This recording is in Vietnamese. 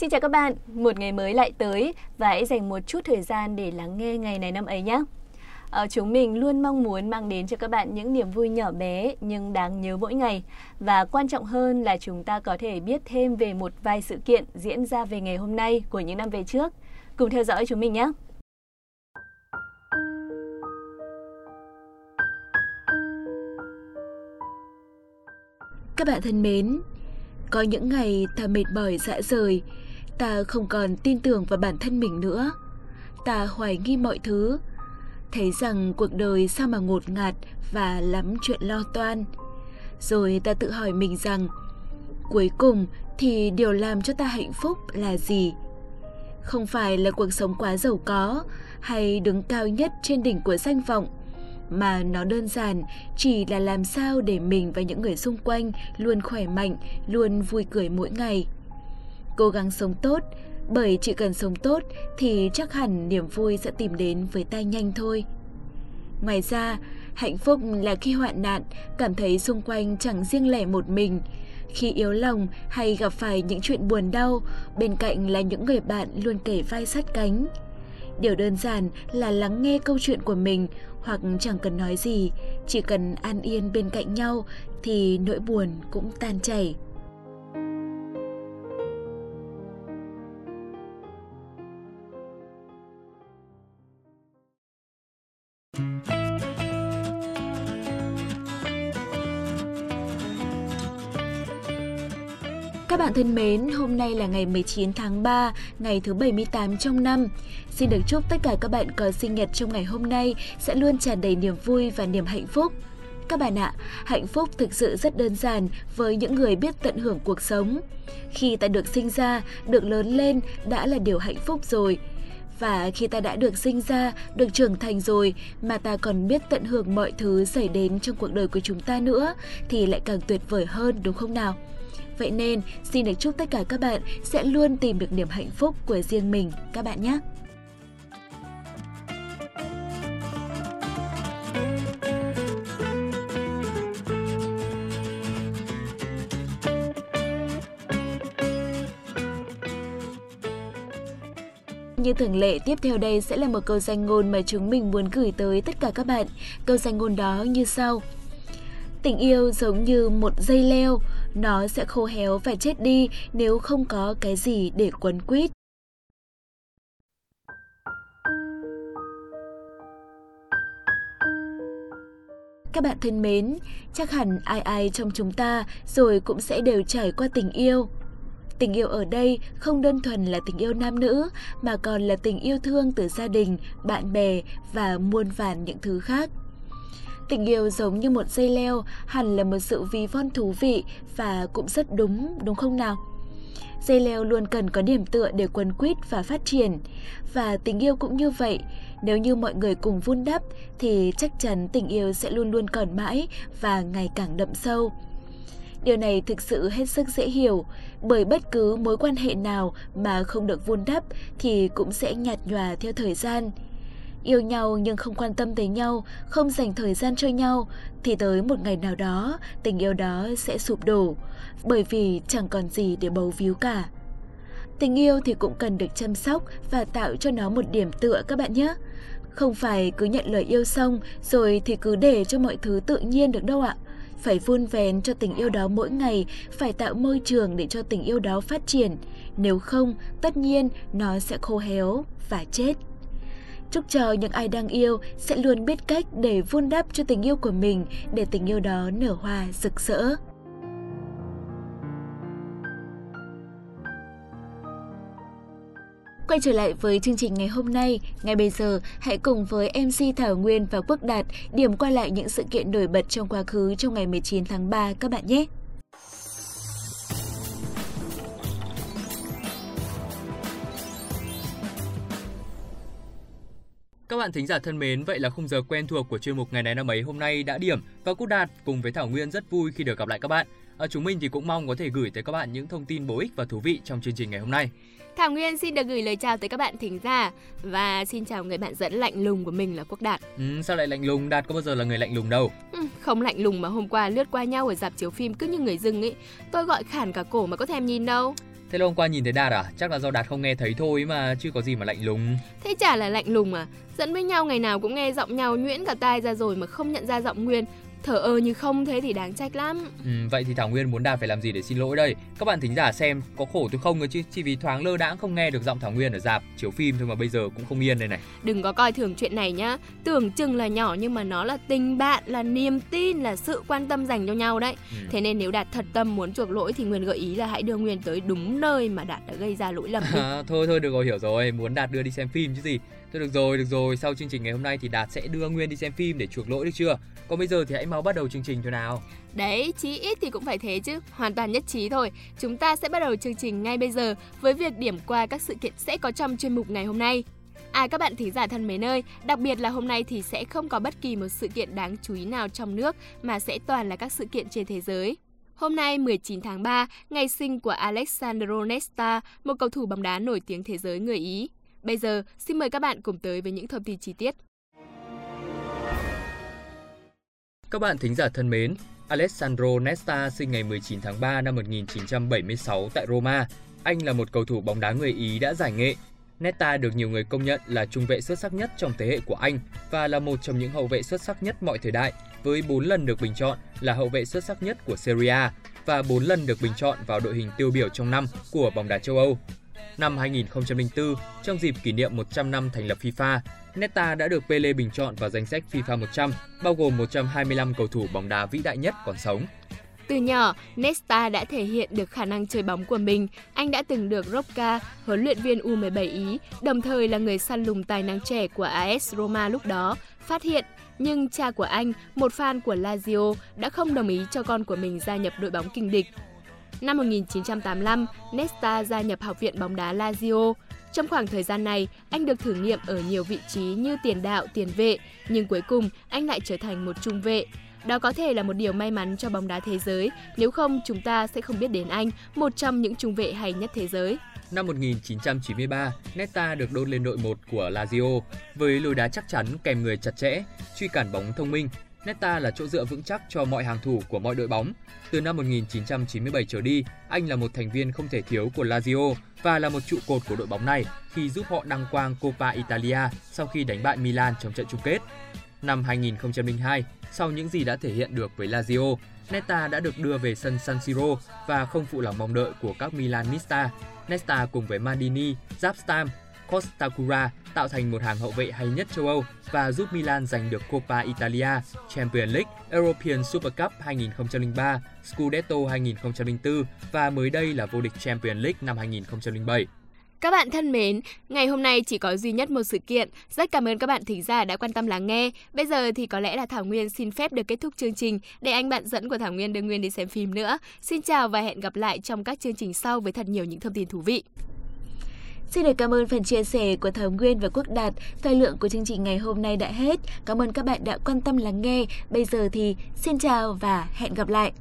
Xin chào các bạn, một ngày mới lại tới và hãy dành một chút thời gian để lắng nghe ngày này năm ấy nhé. À, chúng mình luôn mong muốn mang đến cho các bạn những niềm vui nhỏ bé nhưng đáng nhớ mỗi ngày và quan trọng hơn là chúng ta có thể biết thêm về một vài sự kiện diễn ra về ngày hôm nay của những năm về trước. Cùng theo dõi chúng mình nhé. Các bạn thân mến, có những ngày ta mệt mỏi dã rời, ta không còn tin tưởng vào bản thân mình nữa. Ta hoài nghi mọi thứ, thấy rằng cuộc đời sao mà ngột ngạt và lắm chuyện lo toan. Rồi ta tự hỏi mình rằng, cuối cùng thì điều làm cho ta hạnh phúc là gì? Không phải là cuộc sống quá giàu có hay đứng cao nhất trên đỉnh của danh vọng, mà nó đơn giản chỉ là làm sao để mình và những người xung quanh luôn khỏe mạnh, luôn vui cười mỗi ngày. Cố gắng sống tốt, bởi chỉ cần sống tốt thì chắc hẳn niềm vui sẽ tìm đến với ta nhanh thôi. Ngoài ra, hạnh phúc là khi hoạn nạn, cảm thấy xung quanh chẳng riêng lẻ một mình. Khi yếu lòng hay gặp phải những chuyện buồn đau, bên cạnh là những người bạn luôn kể vai sát cánh. Điều đơn giản là lắng nghe câu chuyện của mình hoặc chẳng cần nói gì, chỉ cần an yên bên cạnh nhau thì nỗi buồn cũng tan chảy. Các bạn thân mến, hôm nay là ngày 19 tháng 3, ngày thứ 78 trong năm. Xin được chúc tất cả các bạn có sinh nhật trong ngày hôm nay sẽ luôn tràn đầy niềm vui và niềm hạnh phúc. Các bạn ạ, hạnh phúc thực sự rất đơn giản với những người biết tận hưởng cuộc sống. Khi ta được sinh ra, được lớn lên đã là điều hạnh phúc rồi. Và khi ta đã được sinh ra, được trưởng thành rồi mà ta còn biết tận hưởng mọi thứ xảy đến trong cuộc đời của chúng ta nữa thì lại càng tuyệt vời hơn đúng không nào? Vậy nên, xin được chúc tất cả các bạn sẽ luôn tìm được niềm hạnh phúc của riêng mình các bạn nhé. Như thường lệ, tiếp theo đây sẽ là một câu danh ngôn mà chúng mình muốn gửi tới tất cả các bạn. Câu danh ngôn đó như sau. Tình yêu giống như một dây leo, nó sẽ khô héo và chết đi nếu không có cái gì để quấn quýt. Các bạn thân mến, chắc hẳn ai ai trong chúng ta rồi cũng sẽ đều trải qua tình yêu. Tình yêu ở đây không đơn thuần là tình yêu nam nữ mà còn là tình yêu thương từ gia đình, bạn bè và muôn vàn những thứ khác. Tình yêu giống như một dây leo, hẳn là một sự ví von thú vị và cũng rất đúng, đúng không nào? Dây leo luôn cần có điểm tựa để quấn quýt và phát triển. Và tình yêu cũng như vậy, nếu như mọi người cùng vun đắp thì chắc chắn tình yêu sẽ luôn luôn còn mãi và ngày càng đậm sâu. Điều này thực sự hết sức dễ hiểu, bởi bất cứ mối quan hệ nào mà không được vun đắp thì cũng sẽ nhạt nhòa theo thời gian. Yêu nhau nhưng không quan tâm tới nhau, không dành thời gian cho nhau, thì tới một ngày nào đó, tình yêu đó sẽ sụp đổ, bởi vì chẳng còn gì để bầu víu cả. Tình yêu thì cũng cần được chăm sóc và tạo cho nó một điểm tựa các bạn nhé. Không phải cứ nhận lời yêu xong rồi thì cứ để cho mọi thứ tự nhiên được đâu ạ. Phải vun vén cho tình yêu đó mỗi ngày, phải tạo môi trường để cho tình yêu đó phát triển. Nếu không, tất nhiên nó sẽ khô héo và chết. Chúc cho những ai đang yêu sẽ luôn biết cách để vun đắp cho tình yêu của mình để tình yêu đó nở hoa rực rỡ. Quay trở lại với chương trình ngày hôm nay, ngay bây giờ hãy cùng với MC Thảo Nguyên và Quốc Đạt điểm qua lại những sự kiện nổi bật trong quá khứ trong ngày 19 tháng 3 các bạn nhé. Các bạn thính giả thân mến, vậy là khung giờ quen thuộc của chuyên mục ngày này năm ấy hôm nay đã điểm và Quốc Đạt cùng với Thảo Nguyên rất vui khi được gặp lại các bạn. À, chúng mình thì cũng mong có thể gửi tới các bạn những thông tin bổ ích và thú vị trong chương trình ngày hôm nay. Thảo Nguyên xin được gửi lời chào tới các bạn thính giả và xin chào người bạn dẫn lạnh lùng của mình là Quốc Đạt. Ừ, sao lại lạnh lùng? Đạt có bao giờ là người lạnh lùng đâu. Ừ, không lạnh lùng mà hôm qua lướt qua nhau ở dạp chiếu phim cứ như người dưng ấy. Tôi gọi khản cả cổ mà có thèm nhìn đâu. Thế là hôm qua nhìn thấy Đạt à? Chắc là do Đạt không nghe thấy thôi mà chứ có gì mà lạnh lùng. Thế chả là lạnh lùng à? Dẫn với nhau ngày nào cũng nghe giọng nhau nhuyễn cả tai ra rồi mà không nhận ra giọng Nguyên thở ơ như không thế thì đáng trách lắm. Ừ, vậy thì Thảo Nguyên muốn Đạt phải làm gì để xin lỗi đây? Các bạn thính giả xem có khổ tôi không rồi chứ, chỉ vì thoáng lơ đãng không nghe được giọng Thảo Nguyên ở dạp chiếu phim thôi mà bây giờ cũng không yên đây này. Đừng có coi thường chuyện này nhá. Tưởng chừng là nhỏ nhưng mà nó là tình bạn, là niềm tin, là sự quan tâm dành cho nhau đấy. Ừ. Thế nên nếu Đạt thật tâm muốn chuộc lỗi thì Nguyên gợi ý là hãy đưa Nguyên tới đúng nơi mà Đạt đã gây ra lỗi lầm. À, thôi thôi được rồi hiểu rồi, muốn Đạt đưa đi xem phim chứ gì. Thôi được rồi, được rồi, sau chương trình ngày hôm nay thì Đạt sẽ đưa Nguyên đi xem phim để chuộc lỗi được chưa? Còn bây giờ thì hãy mau bắt đầu chương trình thôi nào. Đấy, chí ít thì cũng phải thế chứ, hoàn toàn nhất trí thôi. Chúng ta sẽ bắt đầu chương trình ngay bây giờ với việc điểm qua các sự kiện sẽ có trong chuyên mục ngày hôm nay. À các bạn thính giả thân mến ơi, đặc biệt là hôm nay thì sẽ không có bất kỳ một sự kiện đáng chú ý nào trong nước mà sẽ toàn là các sự kiện trên thế giới. Hôm nay 19 tháng 3, ngày sinh của Alexandro Nesta, một cầu thủ bóng đá nổi tiếng thế giới người Ý. Bây giờ, xin mời các bạn cùng tới với những thông tin chi tiết. Các bạn thính giả thân mến, Alessandro Nesta sinh ngày 19 tháng 3 năm 1976 tại Roma. Anh là một cầu thủ bóng đá người Ý đã giải nghệ. Nesta được nhiều người công nhận là trung vệ xuất sắc nhất trong thế hệ của anh và là một trong những hậu vệ xuất sắc nhất mọi thời đại, với 4 lần được bình chọn là hậu vệ xuất sắc nhất của Serie A và 4 lần được bình chọn vào đội hình tiêu biểu trong năm của bóng đá châu Âu. Năm 2004, trong dịp kỷ niệm 100 năm thành lập FIFA, Nesta đã được Pele bình chọn vào danh sách FIFA 100, bao gồm 125 cầu thủ bóng đá vĩ đại nhất còn sống. Từ nhỏ, Nesta đã thể hiện được khả năng chơi bóng của mình. Anh đã từng được Roca, huấn luyện viên U17 Ý, đồng thời là người săn lùng tài năng trẻ của AS Roma lúc đó, phát hiện. Nhưng cha của anh, một fan của Lazio, đã không đồng ý cho con của mình gia nhập đội bóng kinh địch. Năm 1985, Nesta gia nhập Học viện bóng đá Lazio. Trong khoảng thời gian này, anh được thử nghiệm ở nhiều vị trí như tiền đạo, tiền vệ, nhưng cuối cùng anh lại trở thành một trung vệ. Đó có thể là một điều may mắn cho bóng đá thế giới, nếu không chúng ta sẽ không biết đến anh, một trong những trung vệ hay nhất thế giới. Năm 1993, Nesta được đôn lên đội 1 của Lazio với lối đá chắc chắn kèm người chặt chẽ, truy cản bóng thông minh, Nesta là chỗ dựa vững chắc cho mọi hàng thủ của mọi đội bóng. Từ năm 1997 trở đi, anh là một thành viên không thể thiếu của Lazio và là một trụ cột của đội bóng này khi giúp họ đăng quang Coppa Italia sau khi đánh bại Milan trong trận chung kết. Năm 2002, sau những gì đã thể hiện được với Lazio, Nesta đã được đưa về sân San Siro và không phụ lòng mong đợi của các Milanista. Nesta cùng với Mandini, Zapstam Costacura tạo thành một hàng hậu vệ hay nhất châu Âu và giúp Milan giành được Coppa Italia, Champions League, European Super Cup 2003, Scudetto 2004 và mới đây là vô địch Champions League năm 2007. Các bạn thân mến, ngày hôm nay chỉ có duy nhất một sự kiện. Rất cảm ơn các bạn thính giả đã quan tâm lắng nghe. Bây giờ thì có lẽ là Thảo Nguyên xin phép được kết thúc chương trình để anh bạn dẫn của Thảo Nguyên đưa Nguyên đi xem phim nữa. Xin chào và hẹn gặp lại trong các chương trình sau với thật nhiều những thông tin thú vị. Xin được cảm ơn phần chia sẻ của Thảo Nguyên và Quốc Đạt. Thời lượng của chương trình ngày hôm nay đã hết. Cảm ơn các bạn đã quan tâm lắng nghe. Bây giờ thì xin chào và hẹn gặp lại.